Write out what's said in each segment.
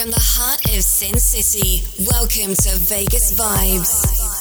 From the heart of Sin City, welcome to Vegas Vibes.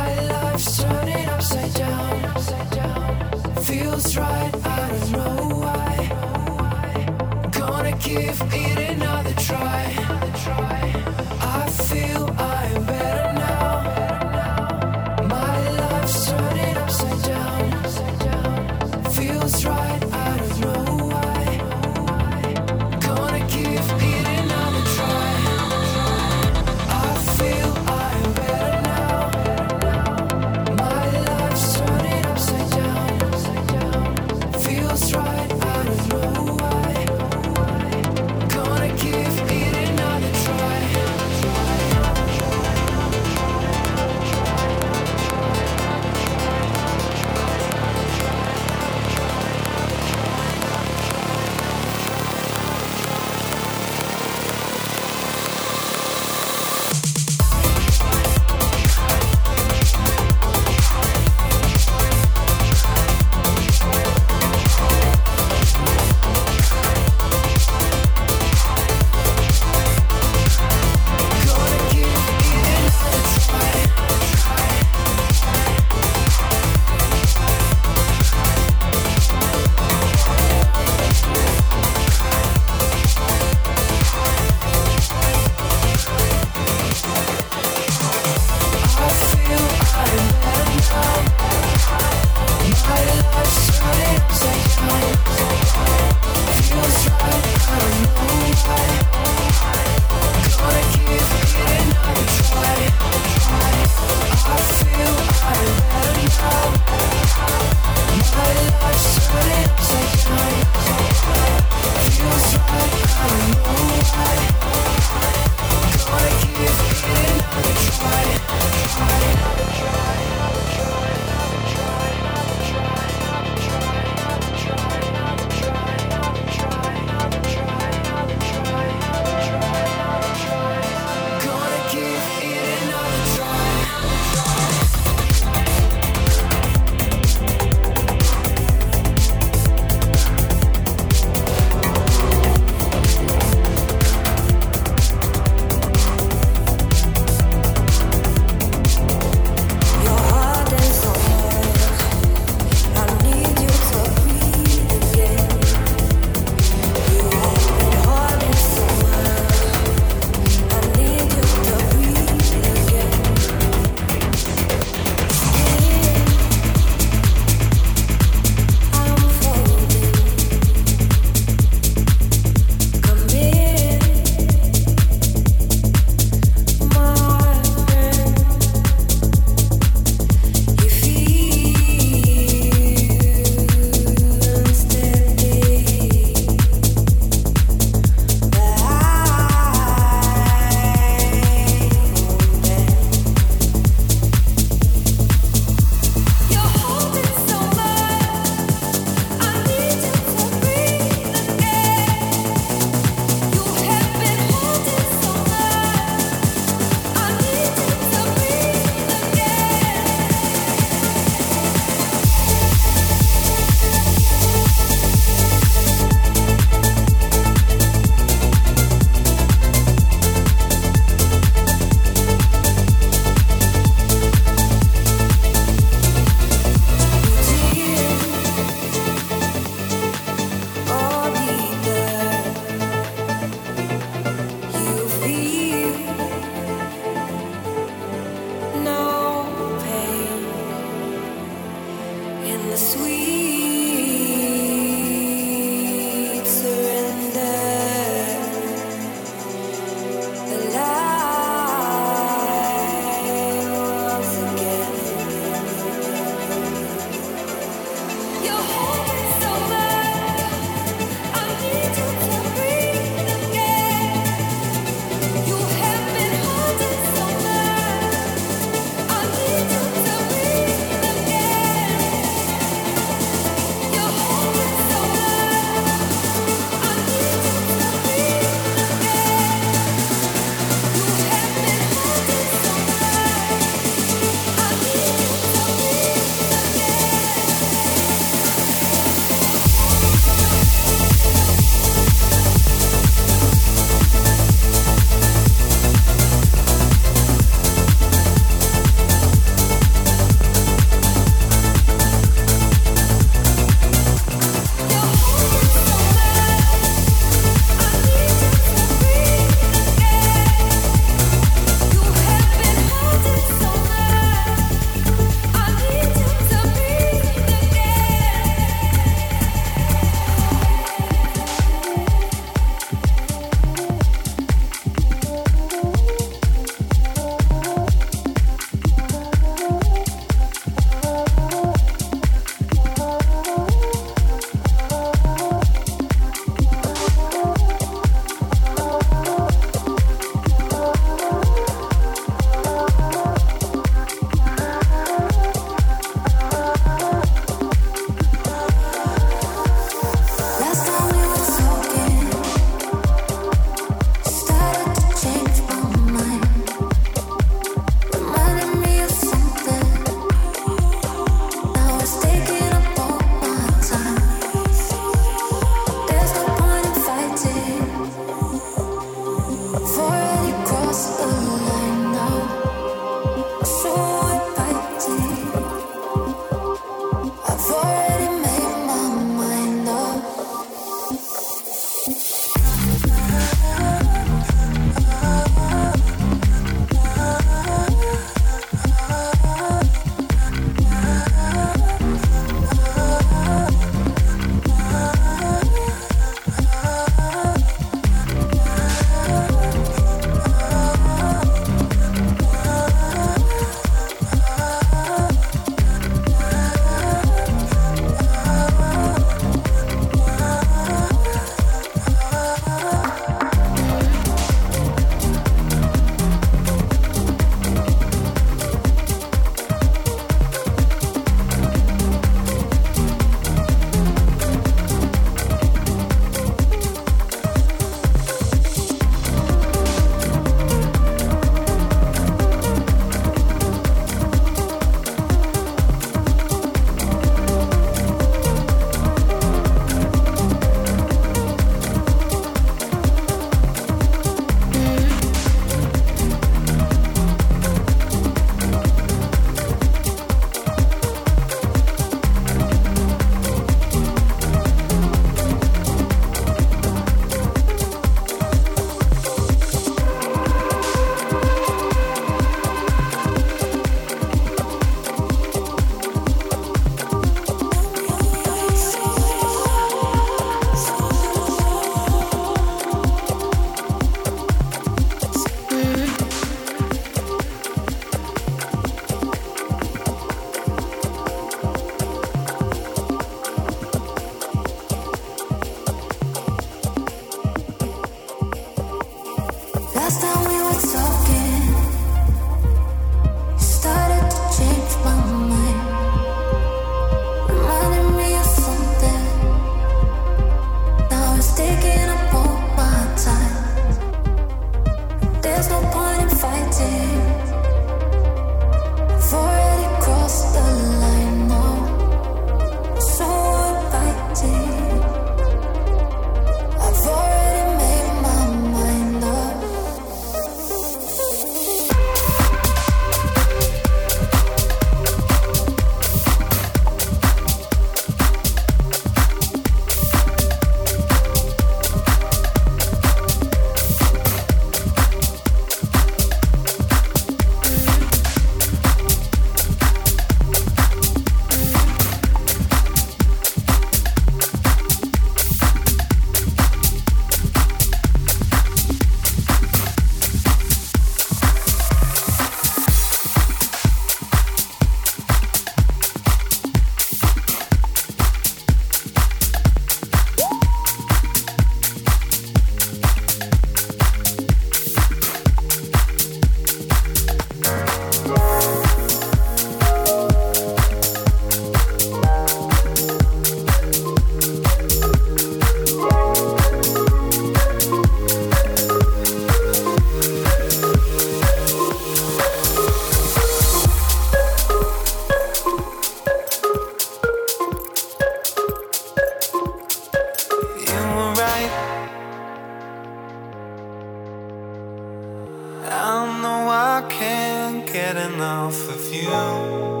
Get enough of you.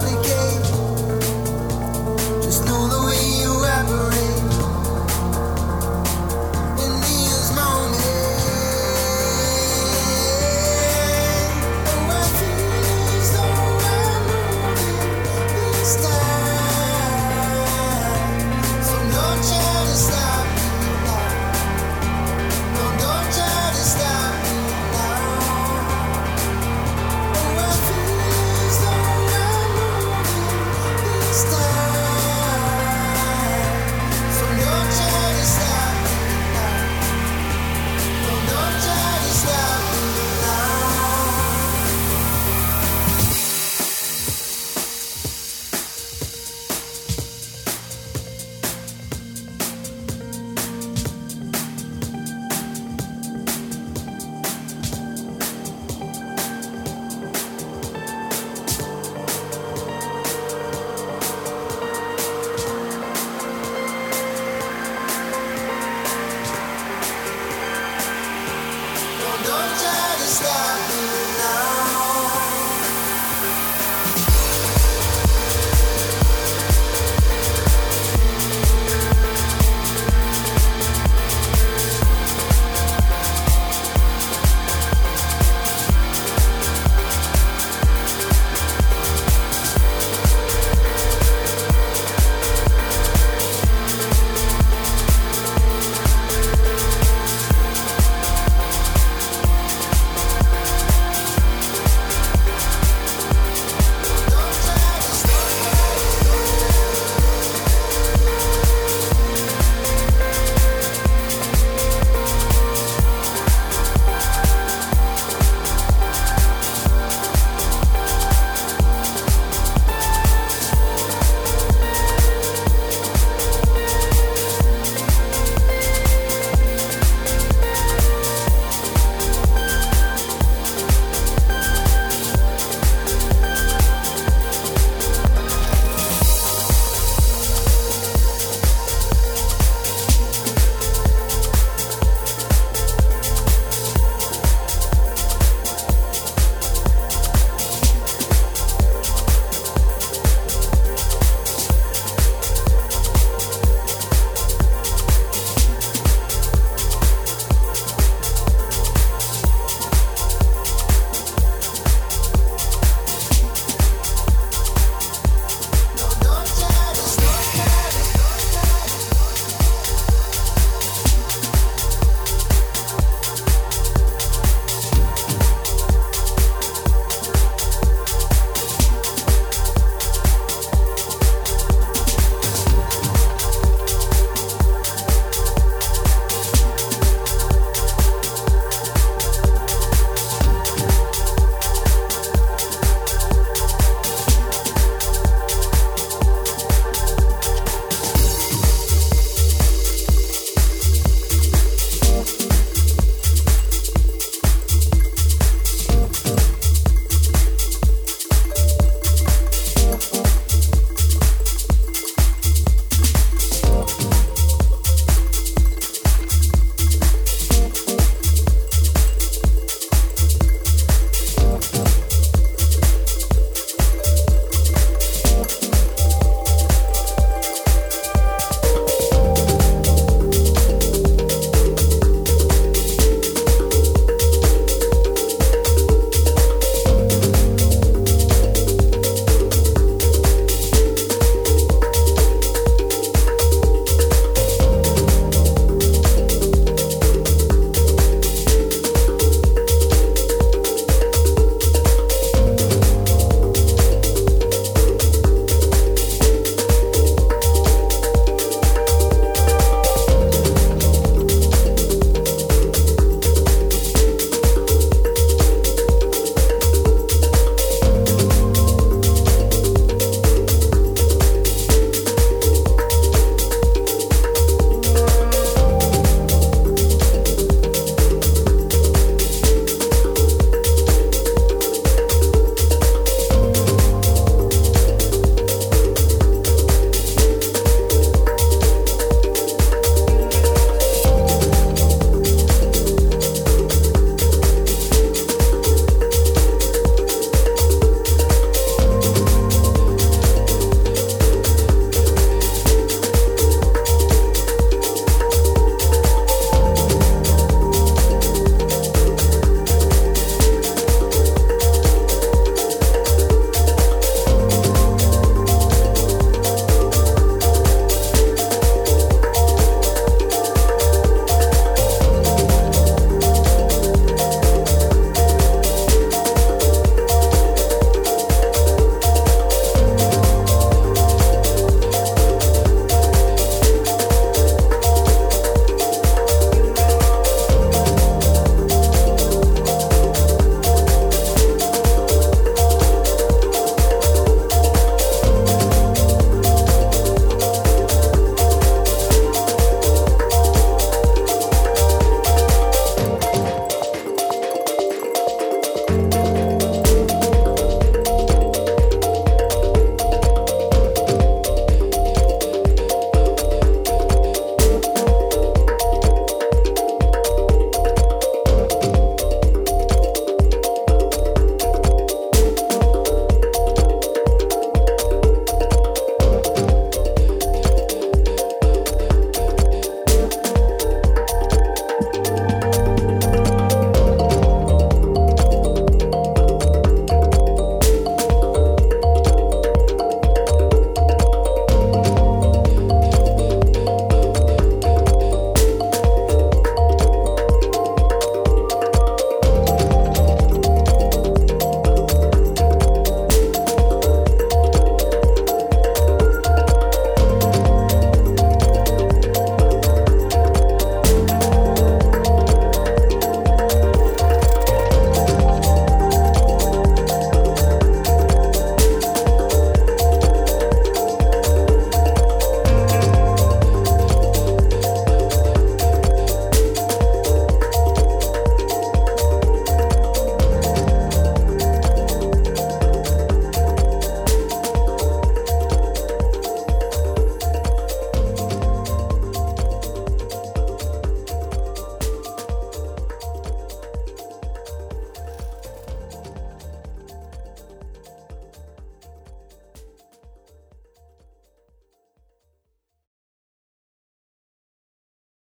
complicated.